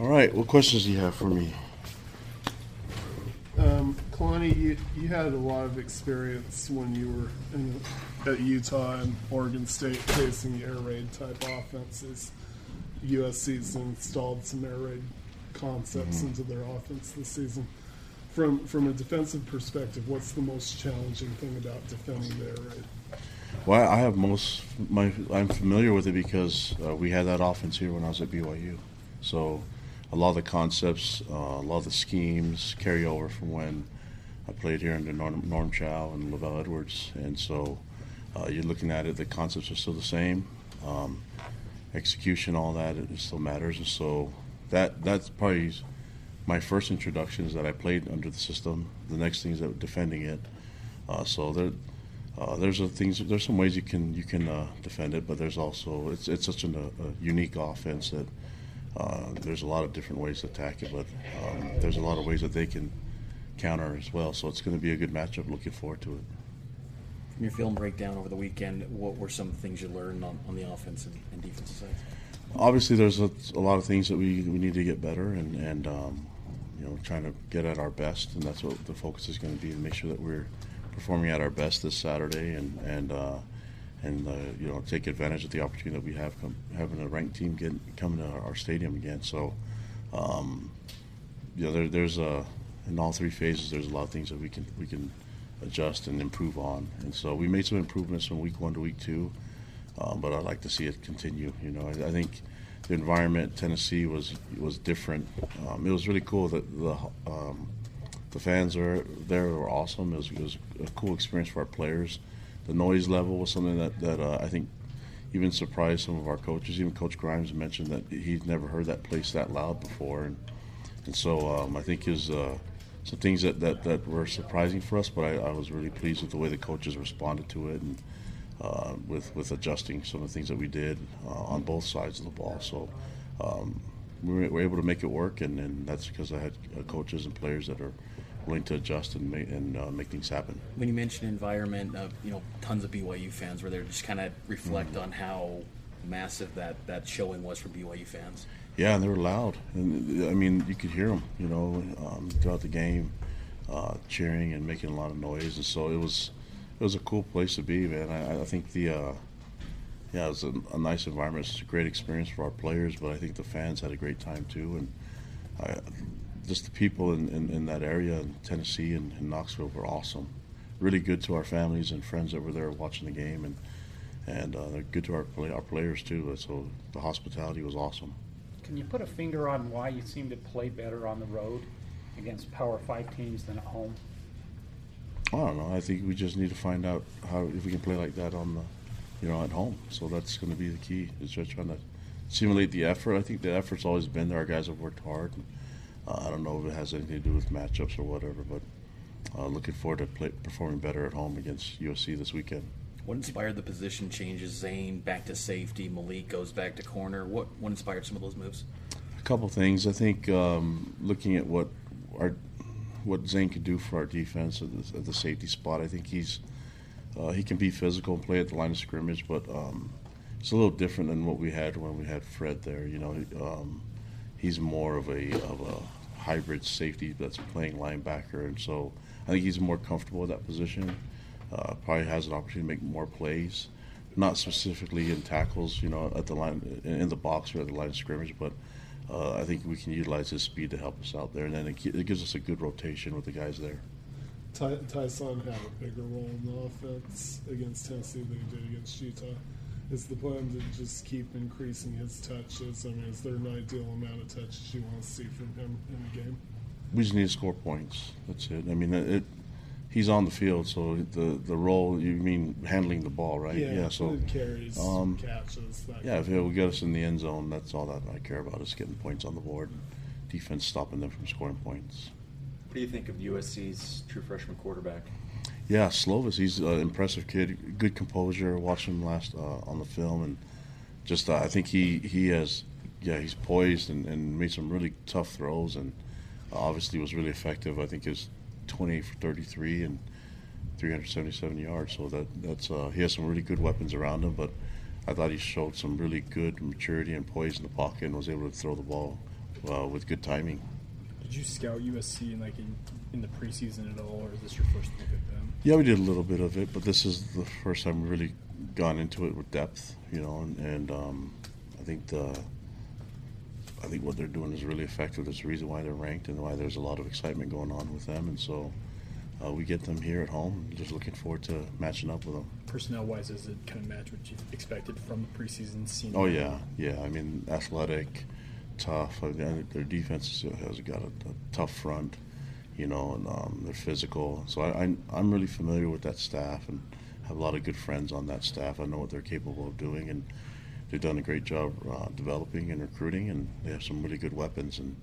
All right, what questions do you have for me? Um, Kalani, you, you had a lot of experience when you were in, at Utah and Oregon State facing the air raid type offenses. USC's installed some air raid concepts into their offense this season. From from a defensive perspective, what's the most challenging thing about defending the air raid? Well, I have most my I'm familiar with it because uh, we had that offense here when I was at BYU. So a lot of the concepts, uh, a lot of the schemes carry over from when I played here under Norm, Norm Chow and LaVell Edwards, and so uh, you're looking at it. The concepts are still the same. Um, execution, all that, it still matters, and so that that's probably my first introduction is that I played under the system. The next thing is that defending it. Uh, so there, uh, there's things. There's some ways you can you can uh, defend it, but there's also it's it's such an, a unique offense that uh, there's a lot of different ways to attack it. But um, there's a lot of ways that they can counter as well. So it's going to be a good matchup. Looking forward to it. From your film breakdown over the weekend, what were some things you learned on, on the offense and, and defensive sides? Obviously, there's a, a, lot of things that we, we need to get better, and and um, you know trying to get at our best, and that's what the focus is going to be to make sure that we're performing at our best this Saturday, and and uh, and uh, you know take advantage of the opportunity that we have having a ranked team get coming to our, our stadium again. So, um, you know, there, there's a in all three phases, there's a lot of things that we can we can adjust and improve on, and so we made some improvements from week one to week two. Um, but I'd like to see it continue. You know, I, I think the environment Tennessee was was different. Um, it was really cool that the um, the fans are there were awesome. It was, it was, a cool experience for our players. The noise level was something that that uh, I think even surprised some of our coaches. Even Coach Grimes mentioned that he'd never heard that place that loud before, and and so um, I think his. Uh, some things that, that, that were surprising for us, but I, I was really pleased with the way the coaches responded to it, and uh, with with adjusting some of the things that we did uh, on both sides of the ball. So um, we were able to make it work, and, and that's because I had uh, coaches and players that are willing to adjust and make, and uh, make things happen. When you mention environment, uh, you know, tons of BYU fans were there. Just kind of reflect mm-hmm. on how massive that that showing was for BYU fans. Yeah, and they were loud, and I mean, you could hear them, you know, um, throughout the game, uh, cheering and making a lot of noise, and so it was it was a cool place to be, man. I, I think the uh, yeah, it was a, a, nice environment. It's a great experience for our players, but I think the fans had a great time too, and I, just the people in, in, in, that area in Tennessee and, in Knoxville were awesome. Really good to our families and friends that were there watching the game, and and uh, they're good to our play, our players too. So the hospitality was awesome. Can you put a finger on why you seem to play better on the road against Power Five teams than at home? I don't know. I think we just need to find out how if we can play like that on the, you know, at home. So that's going to be the key. Is just trying to simulate the effort. I think the effort's always been there. Our guys have worked hard. And, uh, I don't know if it has anything to do with matchups or whatever, but uh, looking forward to play, performing better at home against USC this weekend. What inspired the position changes? Zane back to safety, Malik goes back to corner. What what inspired some of those moves? A couple things. I think um, looking at what our what Zane could do for our defense at the, at the safety spot. I think he's uh, he can be physical and play at the line of scrimmage, but um, it's a little different than what we had when we had Fred there. You know, um, he's more of a of a hybrid safety that's playing linebacker, and so I think he's more comfortable with that position. Uh, probably has an opportunity to make more plays, not specifically in tackles, you know, at the line in the box or at the line of scrimmage, but uh, I think we can utilize his speed to help us out there, and then it, it gives us a good rotation with the guys there. Ty, Tyson had a bigger role in the offense against Tennessee than he did against Utah. Is the plan to just keep increasing his touches? I mean, is there an ideal amount of touches you want to see from him in the game? We just need to score points. That's it. I mean, it, he's on the field, so the the role you mean handling the ball, right? Yeah. yeah so carries, um, catches. yeah, if he'll get us in the end zone, that's all that I care about is getting points on the board, defense stopping them from scoring points. What do you think of USC's true freshman quarterback? Yeah, Slovis. He's an impressive kid. Good composure. Watched him last uh, on the film, and just uh, I think he he has yeah he's poised and, and made some really tough throws, and uh, obviously was really effective. I think his twenty for 33 and 377 yards. So that that's uh, he has some really good weapons around him. But I thought he showed some really good maturity and poise in the pocket and was able to throw the ball uh, with good timing. Did you scout USC in like in, in the preseason at all, or is this your first look at them? Yeah, we did a little bit of it, but this is the first time we've really gone into it with depth, you know, and, and um, I think the I think what they're doing is really effective. There's a reason why they're ranked and why there's a lot of excitement going on with them, and so uh, we get them here at home. Just looking forward to matching up with them. Personnel wise, does it kind of match what you expected from the preseason scene? Oh yeah, yeah. I mean, athletic, tough. I mean, their defense has got a, a tough front, you know, and um, they're physical. So I, I, I'm really familiar with that staff and have a lot of good friends on that staff. I know what they're capable of doing, and they've done a great job uh, developing and recruiting, and they have some really good weapons. And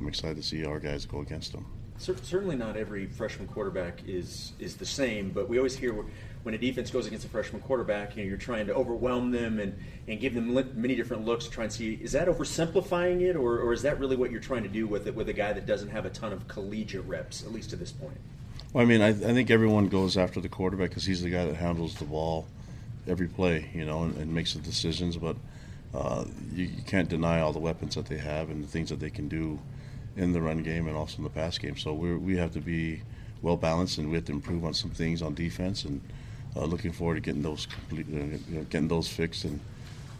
I'm excited to see our guys go against them. Cer- Certainly not every freshman quarterback is is the same, but we always hear when a defense goes against a freshman quarterback, you know, you're trying to overwhelm them and, and give them many different looks to try and see is that oversimplifying it, or, or is that really what you're trying to do with it with a guy that doesn't have a ton of collegiate reps, at least to this point? Well, I mean, I, I think everyone goes after the quarterback because he's the guy that handles the ball every play, you know, and, and makes the decisions. But uh, you, you can't deny all the weapons that they have and the things that they can do in the run game and also in the pass game. So we we have to be well balanced and we have to improve on some things on defense. And uh, looking forward to getting those complete, uh, you know, getting those fixed and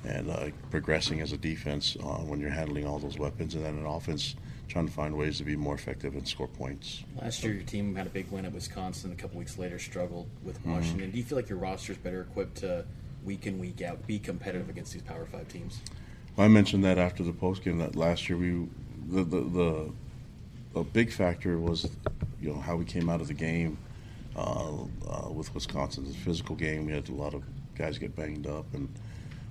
and uh, progressing as a defense uh, when you're handling all those weapons, and then an offense trying to find ways to be more effective and score points. Last year, your team had a big win at Wisconsin. A couple weeks later, struggled with Mm-hmm. Washington. Do you feel like your roster is better equipped to week in, week out, be competitive against these Power Five teams? I mentioned that after the post game that last year we the the, the a big factor was you know how we came out of the game uh, uh, with Wisconsin. It's a physical game. We had a lot of guys get banged up, and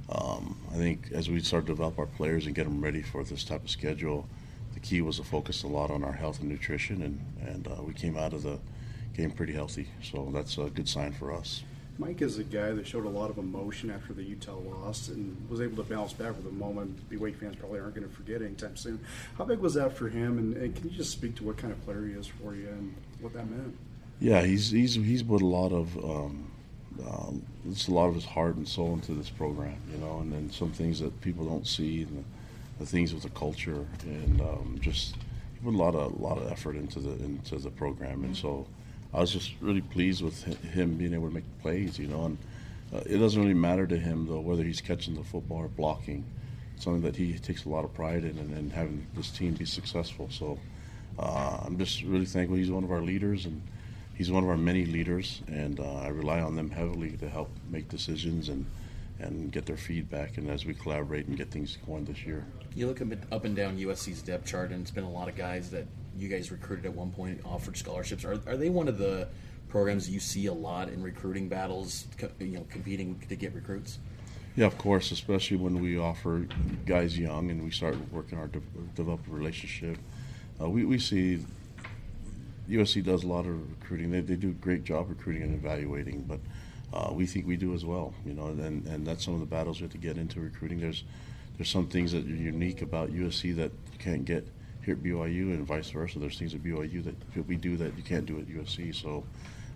um, I think as we start to develop our players and get them ready for this type of schedule, the key was to focus a lot on our health and nutrition, and and uh, we came out of the game pretty healthy. So that's a good sign for us. Mike is a guy that showed a lot of emotion after the Utah loss and was able to bounce back with a moment BYU fans probably aren't going to forget anytime soon. How big was that for him? And, and can you just speak to what kind of player he is for you and what that meant? Yeah, he's he's he's put a lot of um, it's a lot of his heart and soul into this program, you know, and then some things that people don't see, and the, the things with the culture, and um, just he put a lot of a lot of effort into the into the program, and so I was just really pleased with him being able to make plays, you know, and uh, it doesn't really matter to him though whether he's catching the football or blocking. It's something that he takes a lot of pride in, and, and having this team be successful. So uh, I'm just really thankful he's one of our leaders and he's one of our many leaders, and uh, I rely on them heavily to help make decisions and and get their feedback, and as we collaborate and get things going this year. You look up up and down USC's depth chart, and it's been a lot of guys that you guys recruited at one point, offered scholarships. Are, are they one of the programs you see a lot in recruiting battles, you know, competing to get recruits? Yeah, of course, especially when we offer guys young and we start working our de- develop a relationship. Uh, we, we see USC does a lot of recruiting. They, they do a great job recruiting and evaluating, but uh, we think we do as well. You know, and, and that's some of the battles we have to get into recruiting. There's there's some things that are unique about USC that you can't get here at BYU, and vice versa. There's things at BYU that we do that you can't do at USC. So.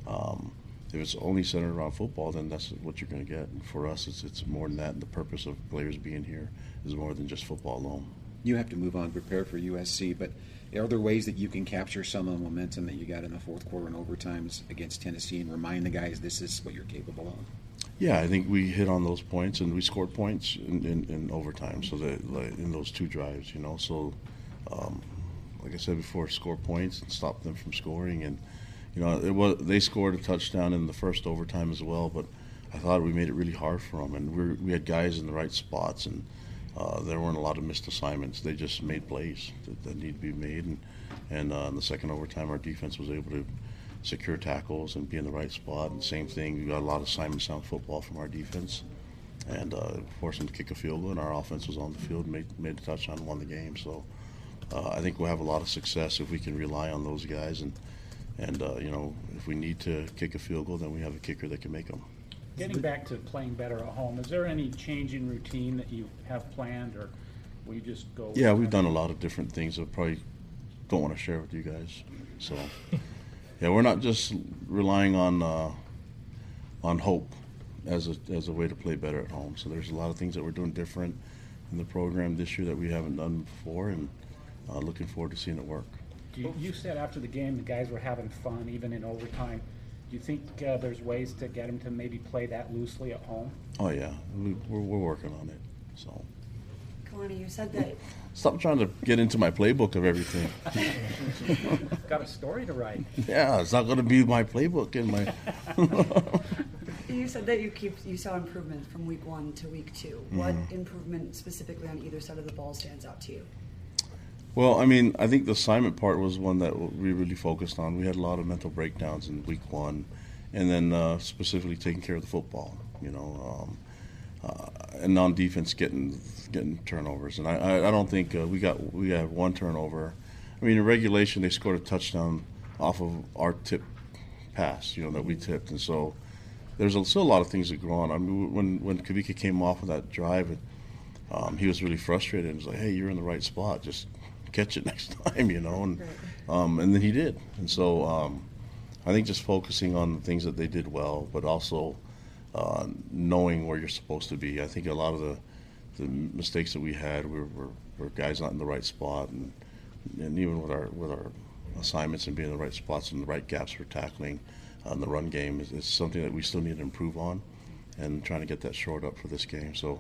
Um, if it's only centered around football, then that's what you're going to get. And for us, it's it's more than that. And the purpose of players being here is more than just football alone. you have to move on, prepare for USC. But are there ways that you can capture some of the momentum that you got in the fourth quarter and overtimes against Tennessee and remind the guys this is what you're capable of? Yeah, I think we hit on those points, and we scored points in, in, in overtime. So that like, in those two drives, you know, so um, like I said before, score points and stop them from scoring. And you know, it was they scored a touchdown in the first overtime as well, but I thought we made it really hard for them, and we we had guys in the right spots, and uh, there weren't a lot of missed assignments. They just made plays that, that need to be made, and and uh, in the second overtime, our defense was able to secure tackles and be in the right spot. And same thing, we got a lot of assignment sound football from our defense, and uh, forced them to kick a field goal. And our offense was on the field, made made the touchdown, won the game. So uh, I think we'll have a lot of success if we can rely on those guys. And and uh, you know, if we need to kick a field goal, then we have a kicker that can make them. Getting back to playing better at home, is there any change in routine that you have planned, or will you just go? Yeah, we've done a lot of different things. I probably don't want to share with you guys. So, yeah, we're not just relying on uh, on hope as a as a way to play better at home. So there's a lot of things that we're doing different in the program this year that we haven't done before, and uh, looking forward to seeing it work. You, you said after the game, the guys were having fun, even in overtime. Do you think uh, there's ways to get them to maybe play that loosely at home? Oh yeah, we, we're, we're working on it. So Kalani, you said that stop trying to get into my playbook of everything. Got a story to write. yeah, it's not going to be my playbook in my. you said that you keep you saw improvement from week one to week 2 What Mm-hmm. improvement specifically on either side of the ball stands out to you? Well, I mean, I think the assignment part was one that we really focused on. We had a lot of mental breakdowns in week one, and then uh, specifically taking care of the football. You know, um, uh, and on defense getting getting turnovers. And I, I, don't think uh, we got we got one turnover. I mean, in regulation they scored a touchdown off of our tip pass. You know that we tipped, and so there's still a lot of things that go on. I mean, when when Kavika came off of that drive, and, um, he was really frustrated. He was like, "Hey, you're in the right spot. Just catch it next time," you know. And um, and then he did. And so um, I think just focusing on the things that they did well, but also uh, knowing where you're supposed to be. I think a lot of the the mistakes that we had were, were, were guys not in the right spot, and and even with our with our assignments and being in the right spots and the right gaps for tackling on the run game is, is something that we still need to improve on, and trying to get that shored up for this game. So,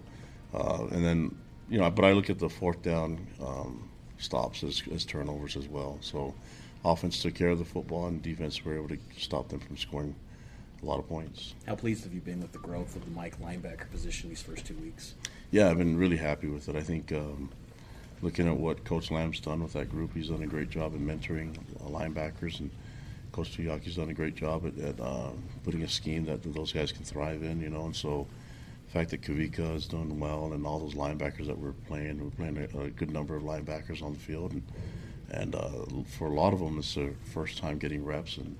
uh, and then you know, but I look at the fourth down um, stops as, as turnovers as well. So, offense took care of the football, and defense were able to stop them from scoring a lot of points. How pleased have you been with the growth of the Mike linebacker position these first two weeks? Yeah, I've been really happy with it. I think um, looking at what Coach Lamb's done with that group, he's done a great job in mentoring linebackers, and Coach Tuiaki's done a great job at, at uh, putting a scheme that those guys can thrive in. You know, and so fact that Kavika is doing well, and all those linebackers that we're playing, we're playing a, a good number of linebackers on the field, and and uh, for a lot of them, it's their first time getting reps and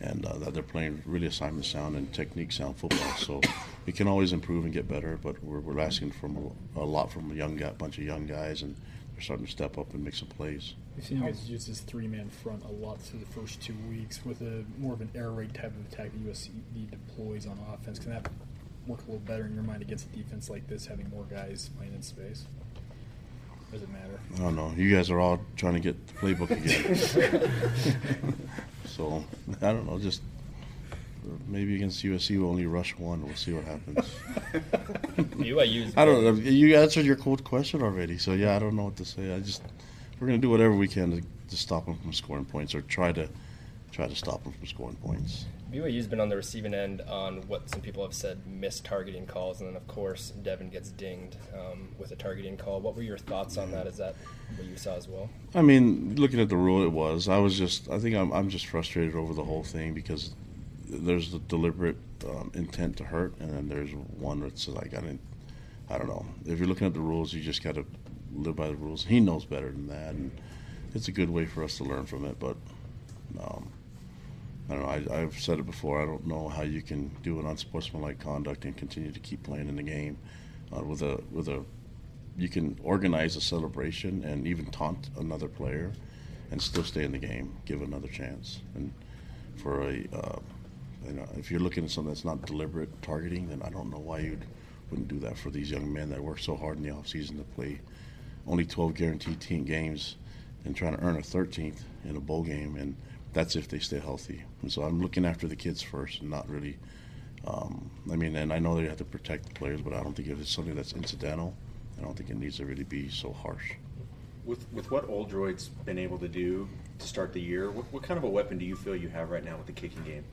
and uh, that they're playing really assignment sound and technique sound football. So we can always improve and get better, but we're, we're asking from a, a lot from a young guy, bunch of young guys, and they're starting to step up and make some plays. We've seen you guys use this three-man front a lot through the first two weeks with a more of an air raid type of attack that USC deploys on offense. Can that work a little better in your mind against a defense like this, having more guys playing in space? Does it matter? I don't know. You guys are all trying to get the playbook again. so I don't know. Just maybe against USC we'll only rush one. We'll see what happens. BYU's I don't know. You answered your cold question already, so yeah, I don't know what to say. I just we're gonna do whatever we can to, to stop them from scoring points or try to try to stop them from scoring points. BYU's been on the receiving end on what some people have said missed targeting calls, and then of course Devin gets dinged um, with a targeting call. What were your thoughts on that? Is that what you saw as well? I mean, looking at the rule, it was. I was just. I think I'm. I'm just frustrated over the whole thing because there's the deliberate um, intent to hurt, and then there's one that's like I didn't. I don't know. If you're looking at the rules, you just got to live by the rules. He knows better than that, and it's a good way for us to learn from it. But um, I don't know. I, I've said it before. I don't know how you can do an unsportsmanlike conduct and continue to keep playing in the game uh, with a with a. You can organize a celebration and even taunt another player, and still stay in the game. Give another chance. And for a, uh, you know, if you're looking at something that's not deliberate targeting, then I don't know why you wouldn't do that for these young men that work so hard in the offseason to play only 12 guaranteed team games and trying to earn a 13th in a bowl game and that's if they stay healthy. And so I'm looking after the kids first and not really. Um, I mean, and I know they have to protect the players, but I don't think if it's something that's incidental, I don't think it needs to really be so harsh. With with what Oldroyd's been able to do to start the year, what, what kind of a weapon do you feel you have right now with the kicking game?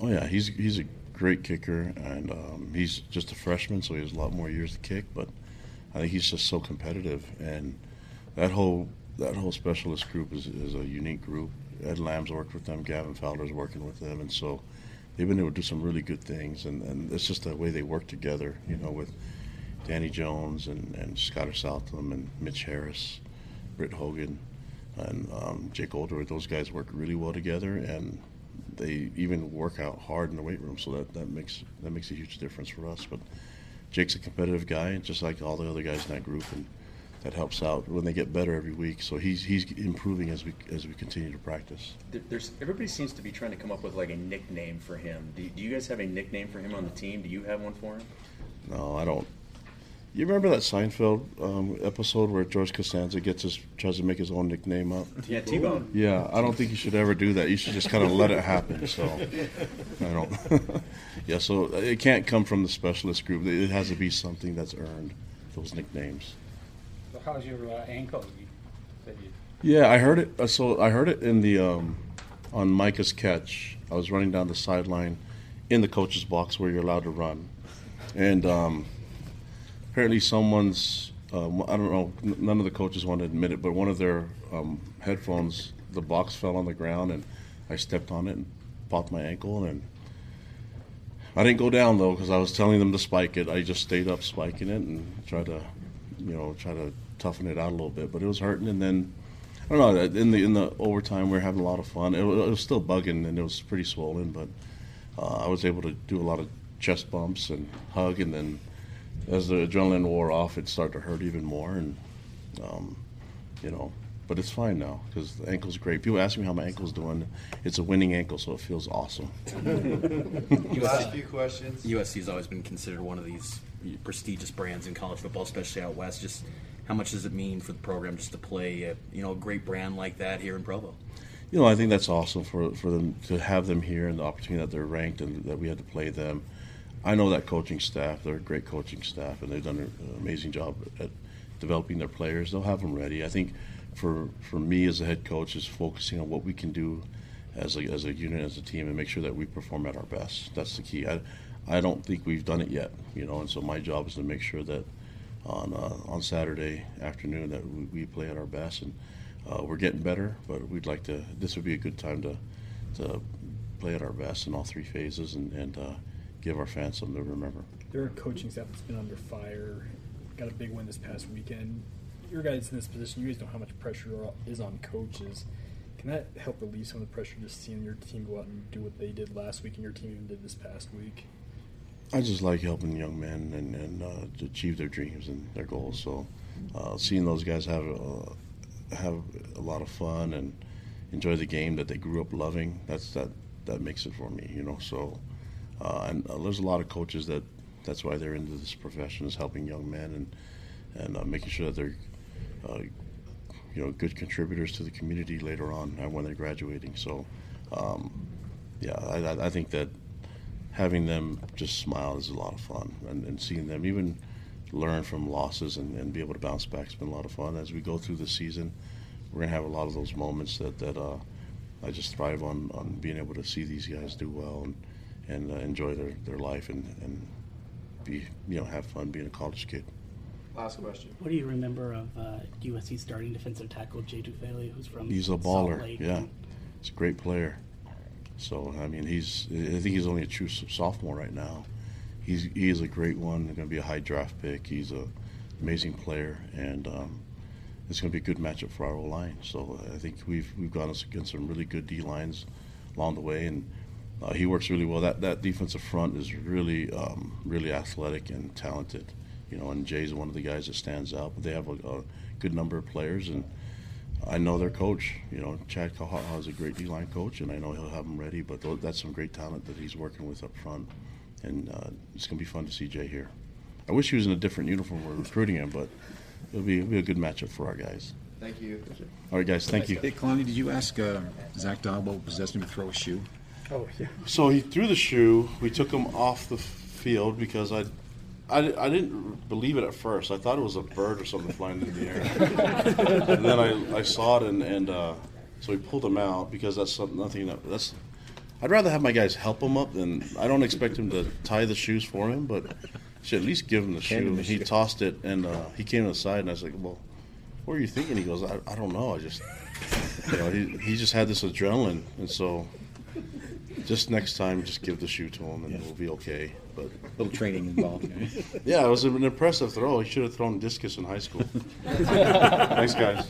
Oh yeah, he's he's a great kicker, and um, he's just a freshman, so he has a lot more years to kick. But I think he's just so competitive, and that whole that whole specialist group is, is a unique group. Ed Lamb's worked with them, Gavin Fowler's working with them, and so they've been able to do some really good things. And, and it's just the way they work together, you know, with Danny Jones and, and Skyler Southam and Mitch Harris, Britt Hogan, and um, Jake Oldroyd. Those guys work really well together, and they even work out hard in the weight room. So that, that makes that makes a huge difference for us. But Jake's a competitive guy, just like all the other guys in that group, and that helps out when they get better every week. So he's he's improving as we as we continue to practice. There's everybody seems to be trying to come up with like a nickname for him. Do, do you guys have a nickname for him on the team? Do you have one for him? No, I don't. You remember that Seinfeld um, episode where George Costanza gets his tries to make his own nickname up? Yeah, T-Bone. Yeah, I don't think you should ever do that. You should just kind of let it happen. So, I don't. yeah, so it can't come from the specialist group. It has to be something that's earned those nicknames. How's your uh, ankle? You Yeah, I heard it. uh, So I heard it in the um, on Micah's catch. I was running down the sideline in the coach's box where you're allowed to run, and um, apparently someone's um, I don't know. None of the coaches want to admit it, but one of their um, headphones, the box fell on the ground, and I stepped on it and popped my ankle, and I didn't go down though because I was telling them to spike it. I just stayed up spiking it and tried to, you know, try to toughen it out a little bit, but it was hurting, and then. I don't know. In the in the overtime, we were having a lot of fun. It, was- it was still bugging, and it was pretty swollen, but uh, I was able to do a lot of chest bumps and hug, and then as the adrenaline wore off, it started to hurt even more, and um, you know, but it's fine now because the ankle's great. People ask me how my ankle's doing. It's a winning ankle, so it feels awesome. Last few questions. USC's always been considered one of these prestigious brands in college football, especially out west. Just how much does it mean for the program just to play, a, you know, a great brand like that here in Provo? you know, I think that's awesome for for them to have them here and the opportunity that they're ranked and that we had to play them. I know that coaching staff; they're a great coaching staff, and they've done an amazing job at developing their players. They'll have them ready. I think for for me as a head coach is focusing on what we can do as a as a unit, as a team, and make sure that we perform at our best. That's the key. I I don't think we've done it yet, you know, and so my job is to make sure that on uh, on Saturday afternoon that we, we play at our best and. Uh, we're getting better, but we'd like to. This would be a good time to to play at our best in all three phases and, and uh, give our fans something to remember. There are coaching staff that's been under fire. Got a big win this past weekend. Your guys in this position, you guys know how much pressure is on coaches. Can that help relieve some of the pressure just seeing your team go out and do what they did last week and your team even did this past week? I just like helping young men and, and uh, achieve their dreams and their goals. So uh, seeing those guys have uh, have a lot of fun and enjoy the game that they grew up loving, that's that that makes it for me, you know. So uh, and uh, there's a lot of coaches that that's why they're into this profession is helping young men and and uh, making sure that they're you know good contributors to the community later on when they're graduating. So um, yeah, I- I think that having them just smile is a lot of fun, and, and seeing them even learn from losses and, and be able to bounce back has been a lot of fun. As we go through the season, we're gonna have a lot of those moments that that uh, I just thrive on on being able to see these guys do well and and uh, enjoy their, their life and, and be you know have fun being a college kid. Last question. What do you remember of uh, USC starting defensive tackle Jay Tufele, who's from He's a Salt baller. Lake? Yeah, he's a great player. So I mean, he's I think he's only a true sophomore right now. He's he is a great one. Going to be a high draft pick. He's a amazing player, and um, it's going to be a good matchup for our O line. So I think we've we've gone against some really good D lines along the way, and uh, he works really well. That that defensive front is really um, really athletic and talented. You know, and Jay's one of the guys that stands out. But they have a, a good number of players and. I know their coach. You know, Chad Kauha'aha'a is a great D-line coach, and I know he'll have them ready. But tho- that's some great talent that he's working with up front, and uh, it's going to be fun to see Jay here. I wish he was in a different uniform. We're recruiting him, but it'll be, it'll be a good matchup for our guys. Thank you. All right, guys. Thank you. Hey, Kalani, did you ask uh, Zach Dobbo possessed him to throw a shoe? Oh, yeah. So he threw the shoe. We took him off the field because I, I, I didn't believe it at first. I thought it was a bird or something flying in the air. and then I, I saw it, and, and uh, so we pulled him out because that's something, nothing that, that's. I'd rather have my guys help him up than I don't expect him to tie the shoes for him, but should at least give him the shoe. him the And he shoe. tossed it, and uh, he came to the side, and I was like, "Well, what are you thinking?" He goes, "I, I don't know. I just, you know, he, he just had this adrenaline, and so just next time, just give the shoe to him, and we'll be okay." But A little training involved. yeah, it was an impressive throw. He should have thrown discus in high school. Thanks, guys.